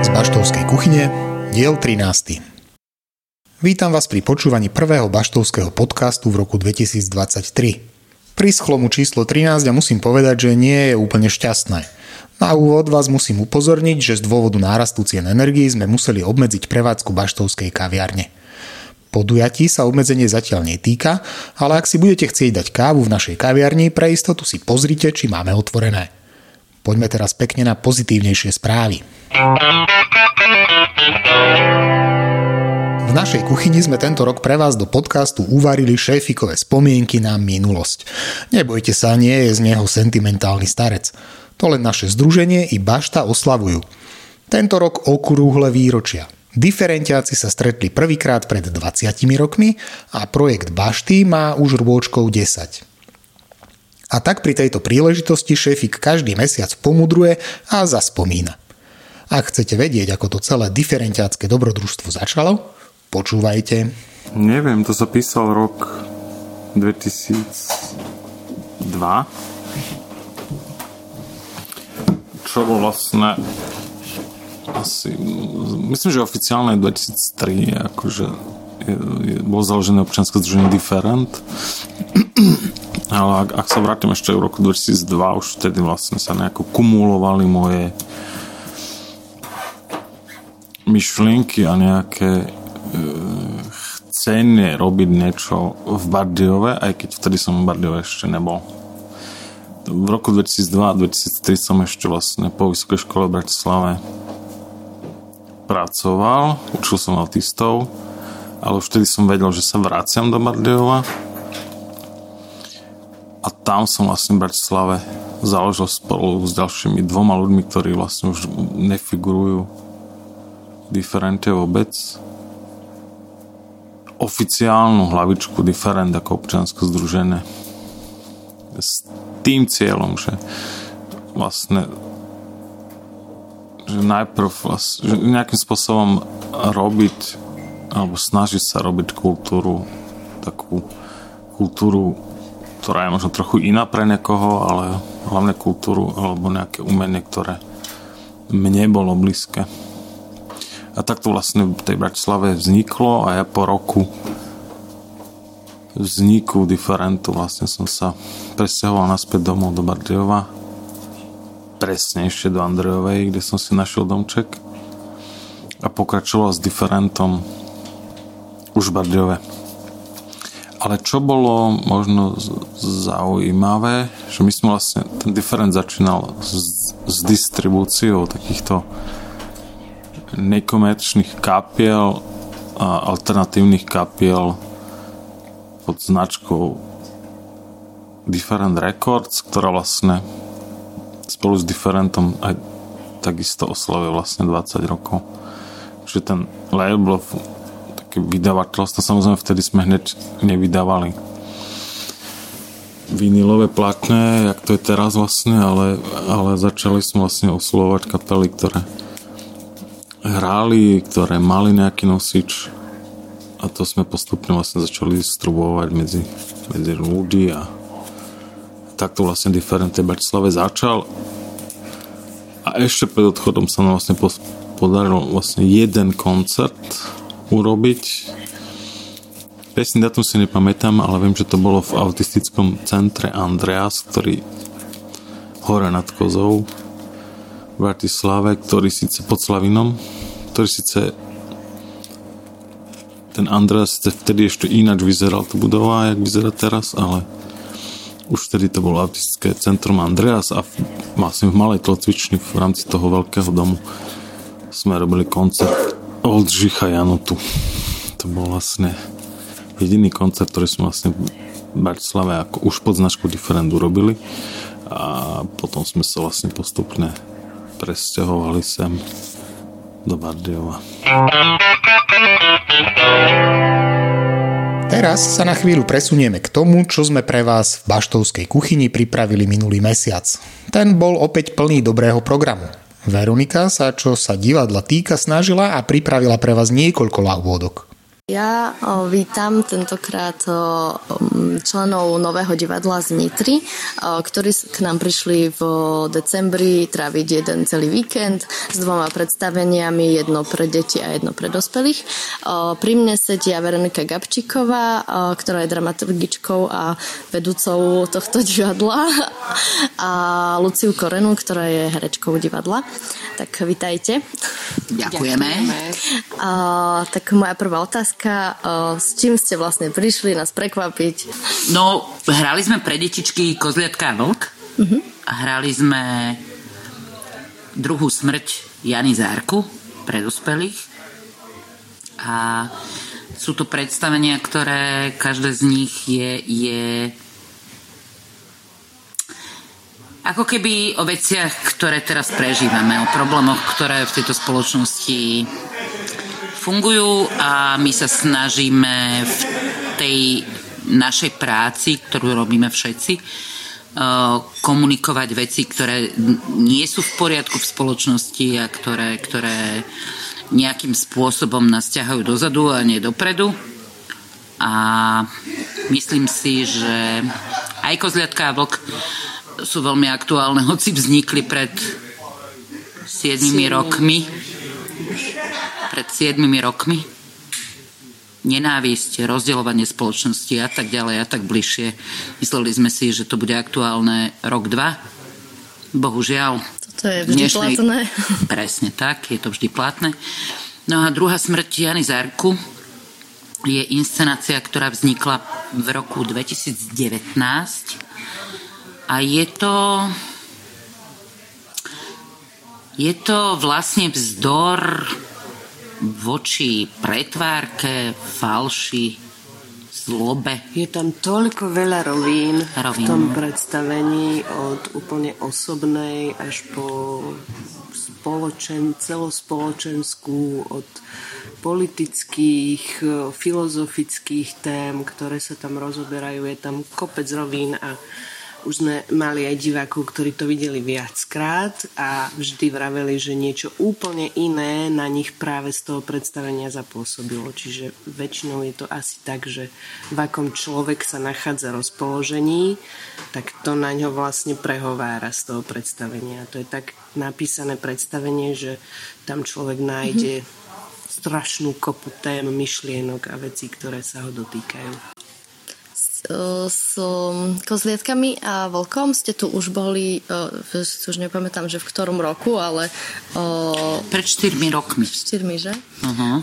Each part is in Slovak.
Z Baštovskej kuchyne, diel 13. Vítam vás pri počúvaní prvého baštovského podcastu v roku 2023. Prischlo mu číslo 13 a musím povedať, že nie je úplne šťastné. Na úvod vás musím upozorniť, že z dôvodu nárastu cien energii sme museli obmedziť prevádzku baštovskej kaviarne. Podujatí sa obmedzenie zatiaľ netýka, ale ak si budete chcieť dať kávu v našej kaviarni, pre istotu si pozrite, či máme otvorené. Poďme teraz pekne na pozitívnejšie správy. V našej kuchyni sme tento rok pre vás do podcastu uvarili šéfikové spomienky na minulosť. Nebojte sa, nie je z neho sentimentálny starec. To len naše združenie i bašta oslavujú. Tento rok okrúhle výročia – Diferentiáci sa stretli prvýkrát pred 20 rokmi a projekt Bašty má už rôčkov 10. A tak pri tejto príležitosti šéfik každý mesiac pomudruje a zaspomína. Ak chcete vedieť, ako to celé diferentiácké dobrodružstvo začalo, počúvajte. Neviem, to sa písal rok 2002. Čo bol vlastne asi, myslím, že oficiálne 2003 akože bolo založené občianske združenie Different ale ak, ak sa vrátim ešte v roku 2002 už vtedy vlastne sa nejako kumulovali moje myšlienky a nejaké e, chcenie robiť niečo v Bardiove, aj keď vtedy som v Bardiove ešte nebol. V roku 2002-2003 som ešte vlastne po Vysokej škole v Bratislave pracoval, učil som autistov, ale už vtedy som vedel, že sa vraciam do Bardejova a tam som vlastne v Bratislave založil spolu s ďalšími dvoma ľuďmi, ktorí vlastne už nefigurujú diferente vôbec. Oficiálnu hlavičku Different ako občiansko združené. S tým cieľom, že vlastne že najprv vlastne, že nejakým spôsobom robiť alebo snažiť sa robiť kultúru takú kultúru, ktorá je možno trochu iná pre niekoho, ale hlavne kultúru alebo nejaké umenie, ktoré mne bolo blízke. A tak to vlastne v tej Bratislave vzniklo a ja po roku vzniku diferentu vlastne som sa presťahoval naspäť domov do Bardejova presnejšie do Andrejovej, kde som si našiel domček a pokračoval s diferentom už v Bardejove. Ale čo bolo možno zaujímavé, že my sme vlastne, ten diferent začínal s, s distribúciou takýchto nekomerčných kapiel a alternatívnych kapiel pod značkou Different Records, ktorá vlastne spolu s Differentom aj takisto oslavuje vlastne 20 rokov. Že ten label, také vydavateľstvo, samozrejme vtedy sme hneď nevydávali vinilové platne, jak to je teraz vlastne, ale, ale začali sme vlastne oslovať kapely, ktoré hráli, ktoré mali nejaký nosič. A to sme postupne vlastne začali distribuovať medzi, medzi ľudí a takto vlastne Differente Bratislave začal. A ešte pred odchodom sa nám vlastne podarilo vlastne jeden koncert urobiť. Presný datum si nepamätám, ale viem, že to bolo v autistickom centre Andreas, ktorý hore nad Kozou v Bratislave, ktorý síce pod Slavinom, ktorý síce ten Andreas vtedy ešte ináč vyzeral tu budova, jak vyzerá teraz, ale už vtedy to bolo autistické centrum Andreas a vlastne v malej tlocvični v rámci toho veľkého domu sme robili koncert Oldřicha Janotu. To bol vlastne jediný koncert, ktorý sme vlastne v Bratislave ako už pod značkou Differendu robili a potom sme sa vlastne postupne presťahovali sem do Bardiova. Teraz sa na chvíľu presunieme k tomu, čo sme pre vás v Baštovskej kuchyni pripravili minulý mesiac. Ten bol opäť plný dobrého programu. Veronika sa, čo sa divadla týka, snažila a pripravila pre vás niekoľko lahôdok. Ja vítam tentokrát členov Nového divadla z Nitry, ktorí k nám prišli v decembri tráviť jeden celý víkend s dvoma predstaveniami, jedno pre deti a jedno pre dospelých. Pri mne sedia Veronika Gabčíková, ktorá je dramaturgičkou a vedúcou tohto divadla a Luciu Korenu, ktorá je herečkou divadla. Tak vitajte. Ďakujeme. A, tak moja prvá otázka, a, s čím ste vlastne prišli nás prekvapiť? No, hrali sme pre detičky Kozliatka a Vlk uh-huh. a hrali sme druhú smrť Jany Zárku pre dospelých a sú to predstavenia, ktoré každé z nich je, je ako keby o veciach, ktoré teraz prežívame, o problémoch, ktoré v tejto spoločnosti fungujú a my sa snažíme v tej našej práci, ktorú robíme všetci, eh, komunikovať veci, ktoré nie sú v poriadku v spoločnosti a ktoré, ktoré nejakým spôsobom nás ťahajú dozadu a nie dopredu. A myslím si, že aj Kozliatka a Vlk sú veľmi aktuálne, hoci vznikli pred 7 rokmi. Pred 7 rokmi. Nenávisť, rozdeľovanie spoločnosti a tak ďalej a tak bližšie. Mysleli sme si, že to bude aktuálne rok, dva. Bohužiaľ. Toto je vždy dnešnej... platné. Presne tak, je to vždy platné. No a druhá smrť Jany Zárku je inscenácia, ktorá vznikla v roku 2019 a je to je to vlastne vzdor voči pretvárke, falši, zlobe. Je tam toľko veľa rovín, rovín. v tom predstavení, od úplne osobnej až po spoločen, celospoločenskú, od politických, filozofických tém, ktoré sa tam rozoberajú. Je tam kopec rovín a už sme mali aj divákov, ktorí to videli viackrát a vždy vraveli, že niečo úplne iné na nich práve z toho predstavenia zapôsobilo. Čiže väčšinou je to asi tak, že v akom človek sa nachádza rozpoložení, tak to na ňo vlastne prehovára z toho predstavenia. To je tak napísané predstavenie, že tam človek nájde mm-hmm. strašnú kopu tém, myšlienok a vecí, ktoré sa ho dotýkajú s kozlietkami a vlkom ste tu už boli, už nepamätám, že v ktorom roku, ale... Pred 4 rokmi. 4, že? Uh-huh.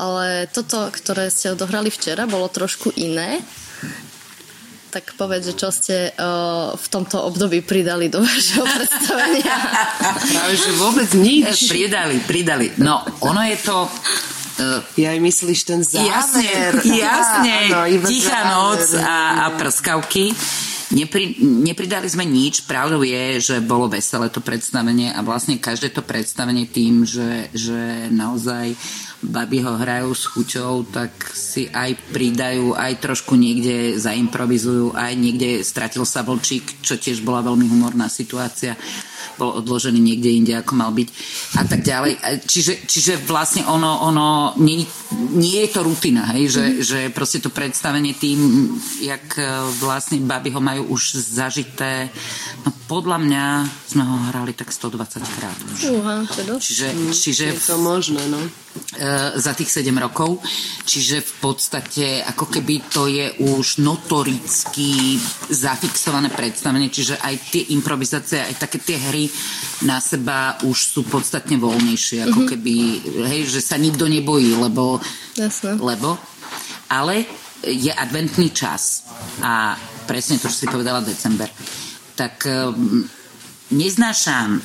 Ale toto, ktoré ste odohrali včera, bolo trošku iné. Tak povedz, že čo ste v tomto období pridali do vašeho predstavenia. Práve, že vôbec nič. Pridali, pridali. No, ono je to ja aj myslíš ten záver. Jasne, jasne. Á, áno, Tichá záver. noc a, a prskavky. Nepri, nepridali sme nič, pravdou je, že bolo veselé to predstavenie a vlastne každé to predstavenie tým, že, že naozaj baby ho hrajú s chuťou, tak si aj pridajú, aj trošku niekde zaimprovizujú, aj niekde stratil sa vlčík, čo tiež bola veľmi humorná situácia bol odložený niekde inde, ako mal byť a tak ďalej. Čiže, čiže vlastne ono, ono nie, nie je to rutina, hej, že, mm. že proste to predstavenie tým, jak e, vlastne baby ho majú už zažité, no podľa mňa sme ho hrali tak 120 krát už. Uha, čiže, mm, čiže je to možné, no. E, za tých 7 rokov. Čiže v podstate ako keby to je už notoricky zafixované predstavenie, čiže aj tie improvizácie, aj také tie hry na seba už sú podstatne voľnejšie, ako mm-hmm. keby, hej, že sa nikto nebojí, lebo, Jasne. lebo ale je adventný čas a presne to, čo si povedala december. Tak neznášam e,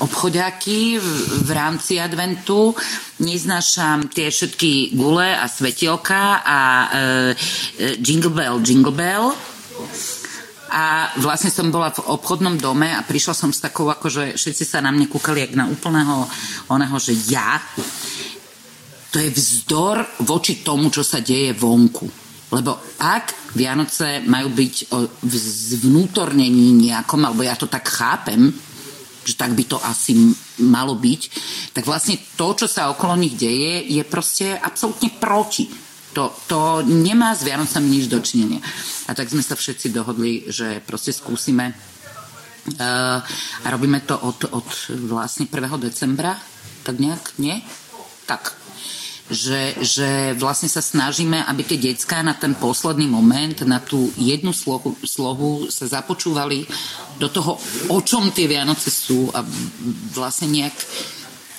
obchodiaky v, rámci adventu, neznášam tie všetky gule a svetielka a e, e, jingle bell, jingle bell. A vlastne som bola v obchodnom dome a prišla som s takou, akože všetci sa na mne kúkali jak na úplného oného, že ja to je vzdor voči tomu, čo sa deje vonku. Lebo ak Vianoce majú byť o zvnútornení nejakom, alebo ja to tak chápem, že tak by to asi malo byť, tak vlastne to, čo sa okolo nich deje, je proste absolútne proti To, to nemá s Vianocami nič dočinenia. A tak sme sa všetci dohodli, že proste skúsime uh, a robíme to od, od vlastne 1. decembra, tak nejak, nie? Tak, že, že vlastne sa snažíme, aby tie detská na ten posledný moment, na tú jednu slohu, slohu sa započúvali do toho, o čom tie Vianoce sú a vlastne nejak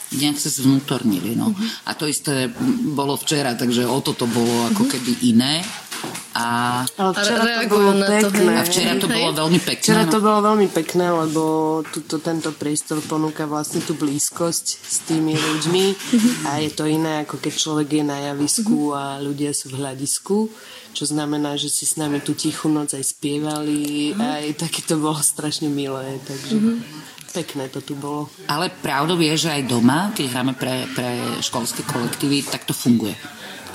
nejak sa zvnútornili. No. Uh-huh. A to isté bolo včera, takže o toto bolo ako mhm. keby iné. A, Ale včera to bolo pekné. A včera to bolo veľmi pekné. Včera to no. bolo veľmi pekné, lebo tuto, tento priestor ponúka vlastne tú blízkosť s tými ľuďmi a je to iné, ako keď človek je na javisku a ľudia sú v hľadisku čo znamená, že si s nami tú tichú noc aj spievali, aj také to bolo strašne milé, takže pekné to tu bolo. Ale pravdou je, že aj doma, keď hráme pre, pre školské kolektívy, tak to funguje.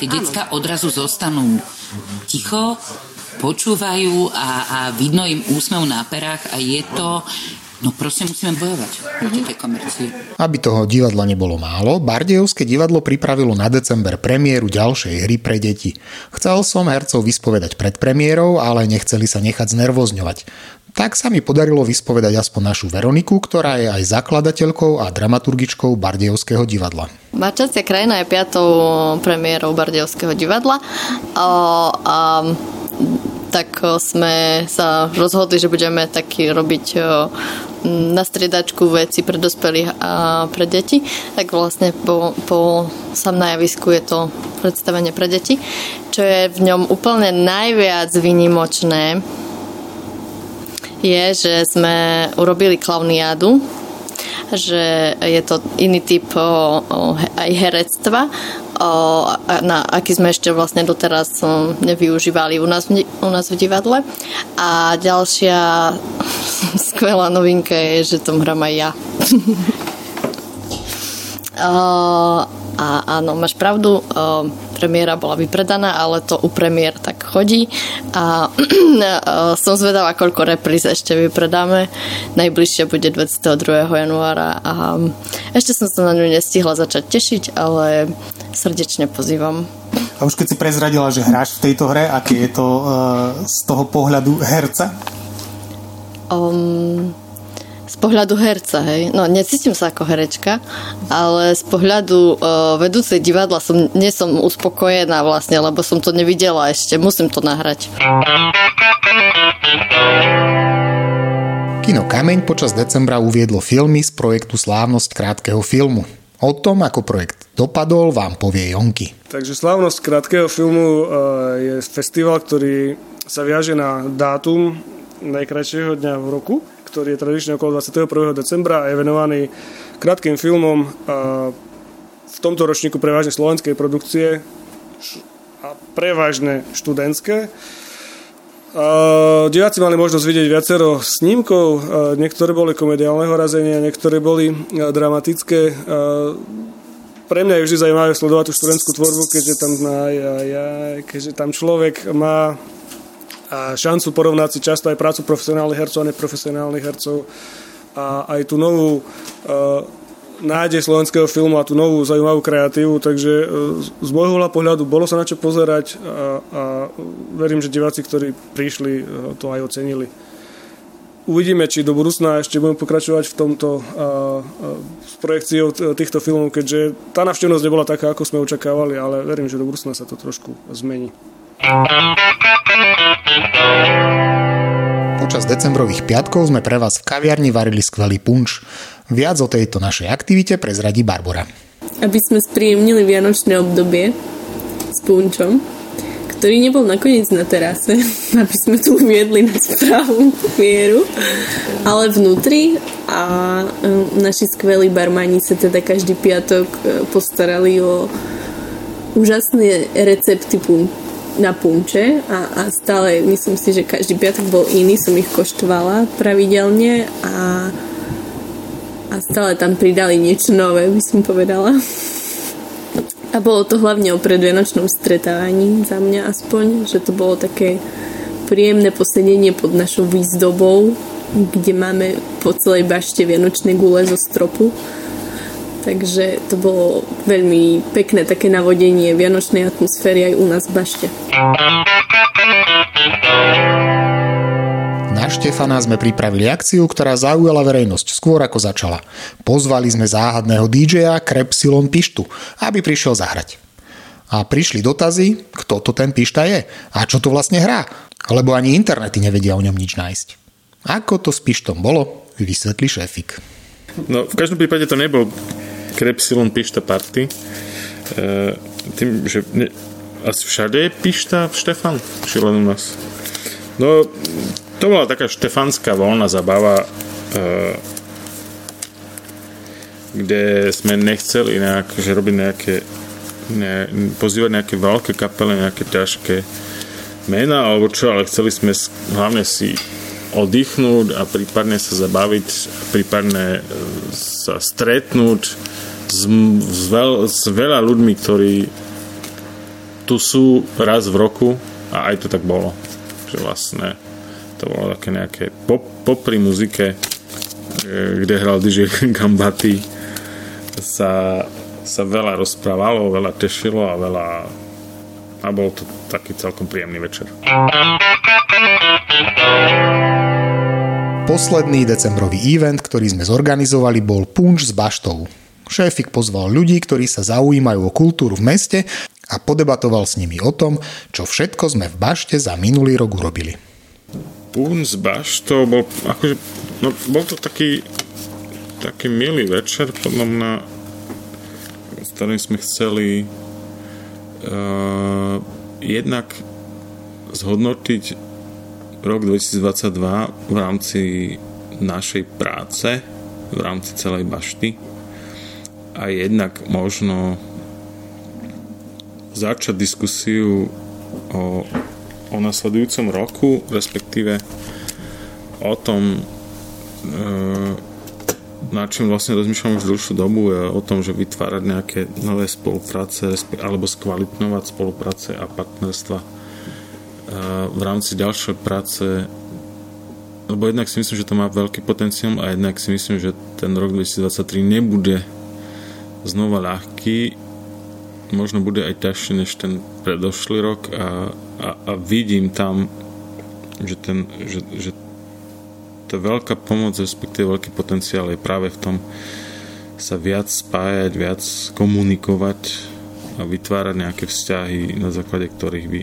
Tie detská odrazu zostanú ticho, počúvajú a, a vidno im úsmev na perách a je to No proste musíme bojovať proti tej komercii. Aby toho divadla nebolo málo, Bardejovské divadlo pripravilo na december premiéru ďalšej hry pre deti. Chcel som hercov vyspovedať pred premiérou, ale nechceli sa nechať znervozňovať. Tak sa mi podarilo vyspovedať aspoň našu Veroniku, ktorá je aj zakladateľkou a dramaturgičkou Bardejovského divadla. Marčacia krajina je piatou premiérou Bardejovského divadla. O, a tak sme sa rozhodli, že budeme taký robiť na striedačku veci pre dospelých a pre deti. Tak vlastne po, po sam na javisku je to predstavenie pre deti. Čo je v ňom úplne najviac vynimočné, je, že sme urobili klauniádu, že je to iný typ o, o, aj herectva, o, na, aký sme ešte vlastne doteraz nevyužívali u nás, u nás v divadle. A ďalšia skvelá novinka je, že tom hram aj ja. a áno, máš pravdu, o, premiéra bola vypredaná, ale to u premiér tak chodí a som zvedavá, koľko repríz ešte vypredáme. Najbližšie bude 22. januára a ešte som sa na ňu nestihla začať tešiť, ale srdečne pozývam. A už keď si prezradila, že hráš v tejto hre, aké je to uh, z toho pohľadu herca? Um, pohľadu herca, hej. No, necítim sa ako herečka, ale z pohľadu uh, vedúcej divadla som, nie som uspokojená vlastne, lebo som to nevidela ešte. Musím to nahrať. Kino Kameň počas decembra uviedlo filmy z projektu Slávnosť krátkeho filmu. O tom, ako projekt dopadol, vám povie Jonky. Takže Slávnosť krátkeho filmu uh, je festival, ktorý sa viaže na dátum najkrajšieho dňa v roku ktorý je tradične okolo 21. decembra a je venovaný krátkým filmom v tomto ročníku prevažne slovenskej produkcie a prevažne študentské. Diváci mali možnosť vidieť viacero snímkov, niektoré boli komediálneho razenia, niektoré boli dramatické. Pre mňa je vždy zaujímavé sledovať tú študentskú tvorbu, keďže tam, keďže tam človek má a šancu porovnať si často aj prácu profesionálnych hercov a neprofesionálnych hercov a aj tú novú uh, nádej slovenského filmu a tú novú zaujímavú kreatívu, takže uh, z môjho pohľadu bolo sa na čo pozerať a, a verím, že diváci, ktorí prišli, uh, to aj ocenili. Uvidíme, či do budúcna ešte budeme pokračovať v tomto uh, uh, s projekciou týchto filmov, keďže tá navštevnosť nebola taká, ako sme očakávali, ale verím, že do budúcna sa to trošku zmení. Počas decembrových piatkov sme pre vás v kaviarni varili skvelý punč. Viac o tejto našej aktivite prezradí Barbara. Aby sme spríjemnili vianočné obdobie s punčom, ktorý nebol nakoniec na terase, aby sme tu uviedli na správnu mieru, ale vnútri a naši skvelí barmani sa teda každý piatok e, postarali o úžasné recepty na punče a, a stále myslím si, že každý piatok bol iný, som ich koštovala pravidelne a, a stále tam pridali niečo nové, by som povedala. A bolo to hlavne o predvianočnom stretávaní za mňa aspoň, že to bolo také príjemné posedenie pod našou výzdobou, kde máme po celej bašte vianočné gule zo stropu Takže to bolo veľmi pekné také navodenie vianočnej atmosféry aj u nás v Bašte. Na Štefana sme pripravili akciu, ktorá zaujala verejnosť skôr ako začala. Pozvali sme záhadného DJ-a Krepsilon Pištu, aby prišiel zahrať. A prišli dotazy, kto to ten Pišta je a čo to vlastne hrá, lebo ani internety nevedia o ňom nič nájsť. Ako to s Pištom bolo, vysvetlí šéfik. No, v každom prípade to nebol Krepsilon Pišta Party. E, tým, že ne, asi všade je Pišta Štefan, či len u nás. No, to bola taká štefanská voľná zabava, e, kde sme nechceli nejak, že robiť nejaké ne, pozývať nejaké veľké kapele, nejaké ťažké mená alebo čo, ale chceli sme hlavne si oddychnúť a prípadne sa zabaviť, prípadne e, sa stretnúť s, s, veľ, s veľa ľuďmi, ktorí tu sú raz v roku a aj to tak bolo. Že vlastne to bolo také nejaké pop, popri muzike, e, kde hral DJ Gambati sa, sa veľa rozprávalo, veľa tešilo a veľa a bol to taký celkom príjemný večer. Posledný decembrový event, ktorý sme zorganizovali, bol Punč s baštou. Šéfik pozval ľudí, ktorí sa zaujímajú o kultúru v meste a podebatoval s nimi o tom, čo všetko sme v bašte za minulý rok urobili. Punč s baštou bol, akože, no, bol to taký taký milý večer, podľa mňa, s ktorým sme chceli uh, jednak zhodnotiť rok 2022 v rámci našej práce, v rámci celej bašty a jednak možno začať diskusiu o, o nasledujúcom roku, respektíve o tom, e, na čím vlastne rozmýšľam už dlhšiu dobu, je o tom, že vytvárať nejaké nové spolupráce alebo skvalitňovať spolupráce a partnerstva v rámci ďalšej práce. Lebo jednak si myslím, že to má veľký potenciál a jednak si myslím, že ten rok 2023 nebude znova ľahký. Možno bude aj ťažší než ten predošlý rok a, a, a vidím tam že, ten, že, že tá veľká pomoc respektíve veľký potenciál je práve v tom sa viac spájať, viac komunikovať a vytvárať nejaké vzťahy, na základe ktorých by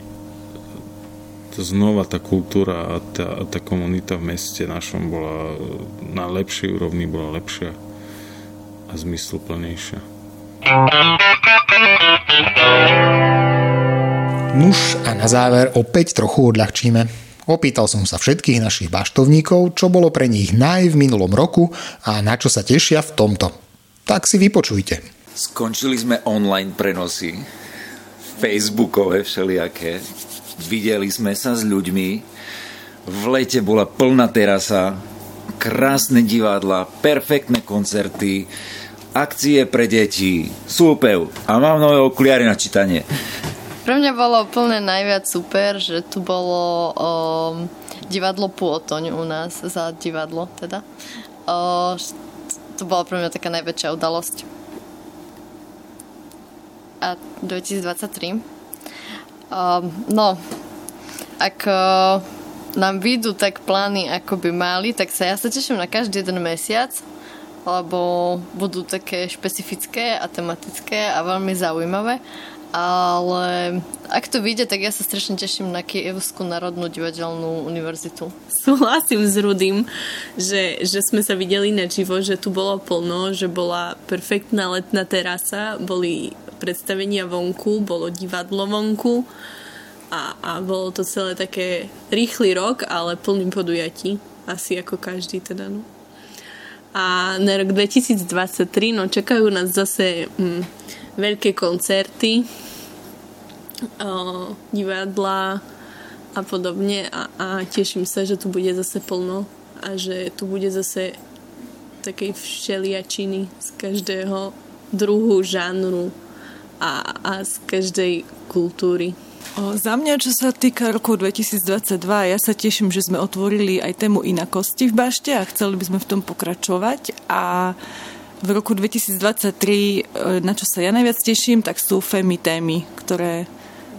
znova tá kultúra a tá, tá komunita v meste našom bola na lepšej úrovni, bola lepšia a zmysluplnejšia. Nuž a na záver opäť trochu odľahčíme. Opýtal som sa všetkých našich baštovníkov, čo bolo pre nich naj v minulom roku a na čo sa tešia v tomto. Tak si vypočujte. Skončili sme online prenosy, facebookové všelijaké, videli sme sa s ľuďmi, v lete bola plná terasa, krásne divadla, perfektné koncerty, akcie pre deti, súpev a mám nové okuliare na čítanie. Pre mňa bolo plne najviac super, že tu bolo um, divadlo Pôtoň u nás, za divadlo teda. Uh, to bola pre mňa taká najväčšia udalosť. A 2023 Uh, no, ak nám vyjdú tak plány, ako by mali, tak sa ja sa teším na každý jeden mesiac, lebo budú také špecifické a tematické a veľmi zaujímavé. Ale ak to vyjde, tak ja sa strašne teším na Kievskú národnú divadelnú univerzitu. Súhlasím s Rudým, že, že sme sa videli na živo, že tu bolo plno, že bola perfektná letná terasa, boli predstavenia vonku, bolo divadlo vonku a, a bolo to celé také rýchly rok, ale plný podujatí. Asi ako každý teda, no. A na rok 2023, no čakajú nás zase hm, veľké koncerty, o, divadla a podobne a, a teším sa, že tu bude zase plno a že tu bude zase takej všeliačiny z každého druhu, žánru a, a z každej kultúry. Za mňa, čo sa týka roku 2022, ja sa teším, že sme otvorili aj tému inakosti v bašte a chceli by sme v tom pokračovať a v roku 2023, e, na čo sa ja najviac teším, tak sú FEMI témy, ktoré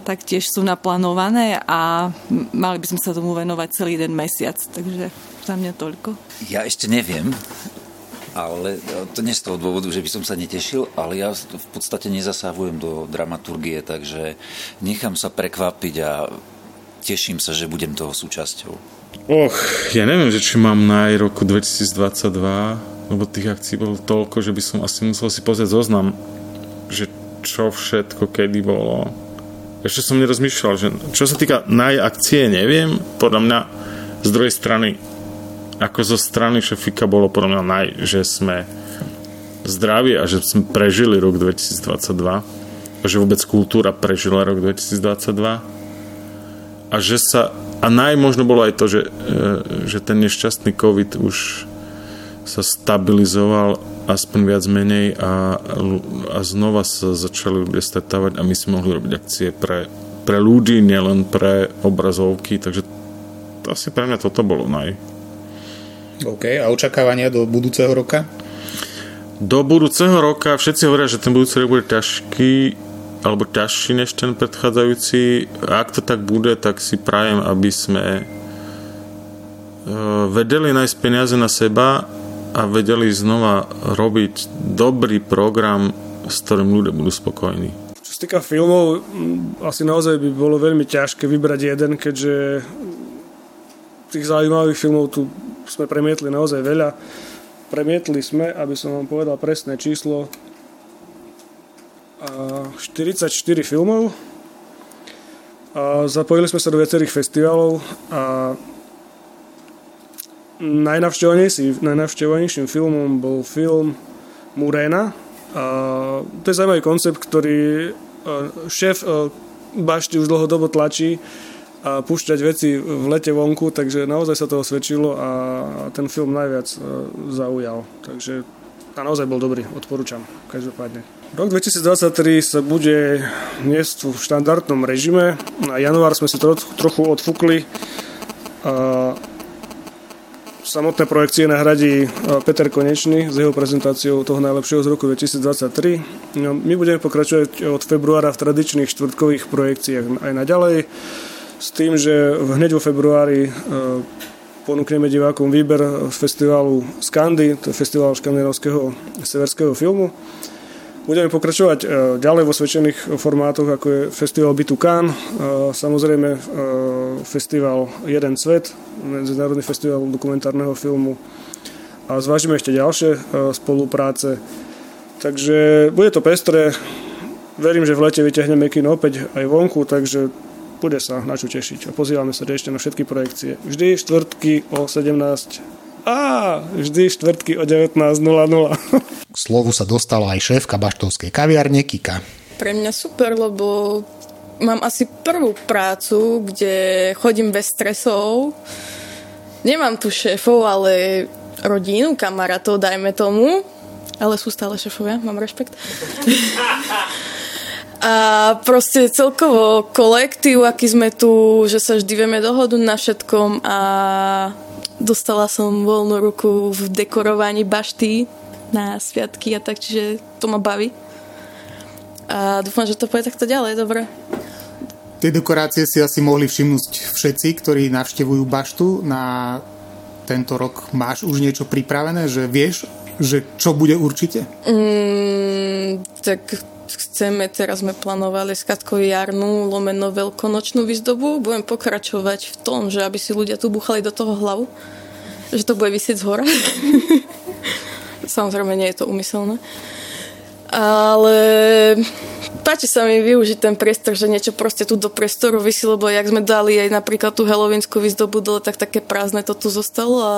taktiež sú naplánované a mali by sme sa tomu venovať celý jeden mesiac, takže za mňa toľko. Ja ešte neviem, ale to nie z toho dôvodu, že by som sa netešil, ale ja v podstate nezasahujem do dramaturgie, takže nechám sa prekvapiť a teším sa, že budem toho súčasťou. Och, ja neviem, že či mám na roku 2022 lebo tých akcií bolo toľko, že by som asi musel si pozrieť zoznam, že čo všetko kedy bolo. Ešte som nerozmýšľal, že čo sa týka najakcie, neviem, podľa mňa z druhej strany ako zo strany šefika bolo podľa mňa naj, že sme zdraví a že sme prežili rok 2022 a že vôbec kultúra prežila rok 2022 a že sa a naj možno bolo aj to, že, e, že ten nešťastný COVID už sa stabilizoval aspoň viac menej a, a znova sa začali ľudia stretávať a my sme mohli robiť akcie pre, pre ľudí, nielen pre obrazovky, takže to asi pre mňa toto bolo naj. OK, a očakávania do budúceho roka? Do budúceho roka všetci hovoria, že ten budúci rok bude ťažký alebo ťažší než ten predchádzajúci. A ak to tak bude, tak si prajem, aby sme e, vedeli nájsť peniaze na seba a vedeli znova robiť dobrý program, s ktorým ľudia budú spokojní. Čo sa týka filmov, asi naozaj by bolo veľmi ťažké vybrať jeden, keďže tých zaujímavých filmov tu sme premietli naozaj veľa. Premietli sme, aby som vám povedal presné číslo, 44 filmov. Zapojili sme sa do viacerých festivalov a najnavštevovanejším filmom bol film Murena. To je zaujímavý koncept, ktorý šéf bašty už dlhodobo tlačí a púšťať veci v lete vonku, takže naozaj sa to osvedčilo a ten film najviac zaujal. Takže a naozaj bol dobrý, odporúčam, každopádne. Rok 2023 sa bude niesť v štandardnom režime. Na január sme si to trochu odfúkli. A Samotné projekcie nahradí e, Peter Konečný s jeho prezentáciou toho najlepšieho z roku 2023. No, my budeme pokračovať od februára v tradičných štvrtkových projekciách aj naďalej s tým, že hneď vo februári e, ponúkneme divákom výber z festivalu Skandy, to je festival škandinávskeho severského filmu Budeme pokračovať e, ďalej vo svedčených formátoch, ako je festival Bitu Can, e, samozrejme festival Jeden svet, medzinárodný festival dokumentárneho filmu a zvážime ešte ďalšie spolupráce. Takže bude to pestré. Verím, že v lete vyťahneme kino opäť aj vonku, takže bude sa na čo tešiť. A pozývame sa ešte na všetky projekcie. Vždy štvrtky o 17 a vždy štvrtky o 19.00. K slovu sa dostala aj šéfka baštovskej kaviarne Kika. Pre mňa super, lebo mám asi prvú prácu, kde chodím bez stresov. Nemám tu šéfov, ale rodinu, kamarátov, dajme tomu. Ale sú stále šéfovia, mám rešpekt. A proste celkovo kolektív, aký sme tu, že sa vždy vieme dohodnúť na všetkom a dostala som voľnú ruku v dekorovaní bašty na sviatky a tak, čiže to ma baví. A dúfam, že to pôjde takto ďalej, dobre. Tie dekorácie si asi mohli všimnúť všetci, ktorí navštevujú baštu. Na tento rok máš už niečo pripravené, že vieš, že čo bude určite? Mm, tak chceme, teraz sme plánovali skratko jarnú lomeno veľkonočnú výzdobu. Budem pokračovať v tom, že aby si ľudia tu buchali do toho hlavu, že to bude vysieť z hora. Samozrejme, nie je to umyselné. Ale páči sa mi využiť ten priestor, že niečo proste tu do priestoru vysí, lebo jak sme dali aj napríklad tú helovínsku výzdobu dole, tak také prázdne to tu zostalo a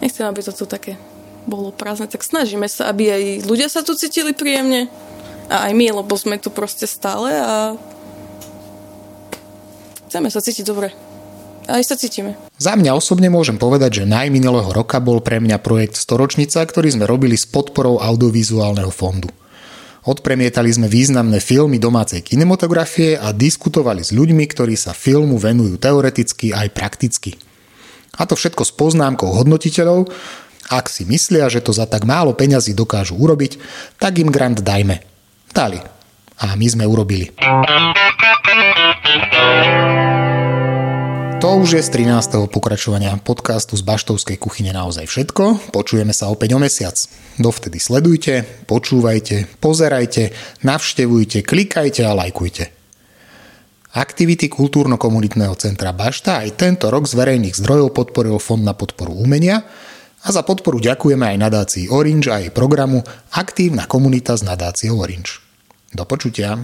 nechcem, aby to tu také bolo prázdne, tak snažíme sa, aby aj ľudia sa tu cítili príjemne a aj my, lebo sme tu proste stále a chceme sa cítiť dobre. Aj sa cítime. Za mňa osobne môžem povedať, že najminulého roka bol pre mňa projekt Storočnica, ktorý sme robili s podporou audiovizuálneho fondu. Odpremietali sme významné filmy domácej kinematografie a diskutovali s ľuďmi, ktorí sa filmu venujú teoreticky aj prakticky. A to všetko s poznámkou hodnotiteľov, Ak si myslia, že to za tak málo peňazí dokážu urobiť, tak im grant dajme. Dali. A my sme urobili. To už je z 13. pokračovania podcastu z Baštovskej kuchyne naozaj všetko. Počujeme sa opäť o mesiac. Dovtedy sledujte, počúvajte, pozerajte, navštevujte, klikajte a lajkujte. Aktivity kultúrno-komunitného centra Bašta aj tento rok z verejných zdrojov podporil Fond na podporu umenia a za podporu ďakujeme aj nadácii Orange a jej programu Aktívna komunita s nadáciou Orange. Do počutia.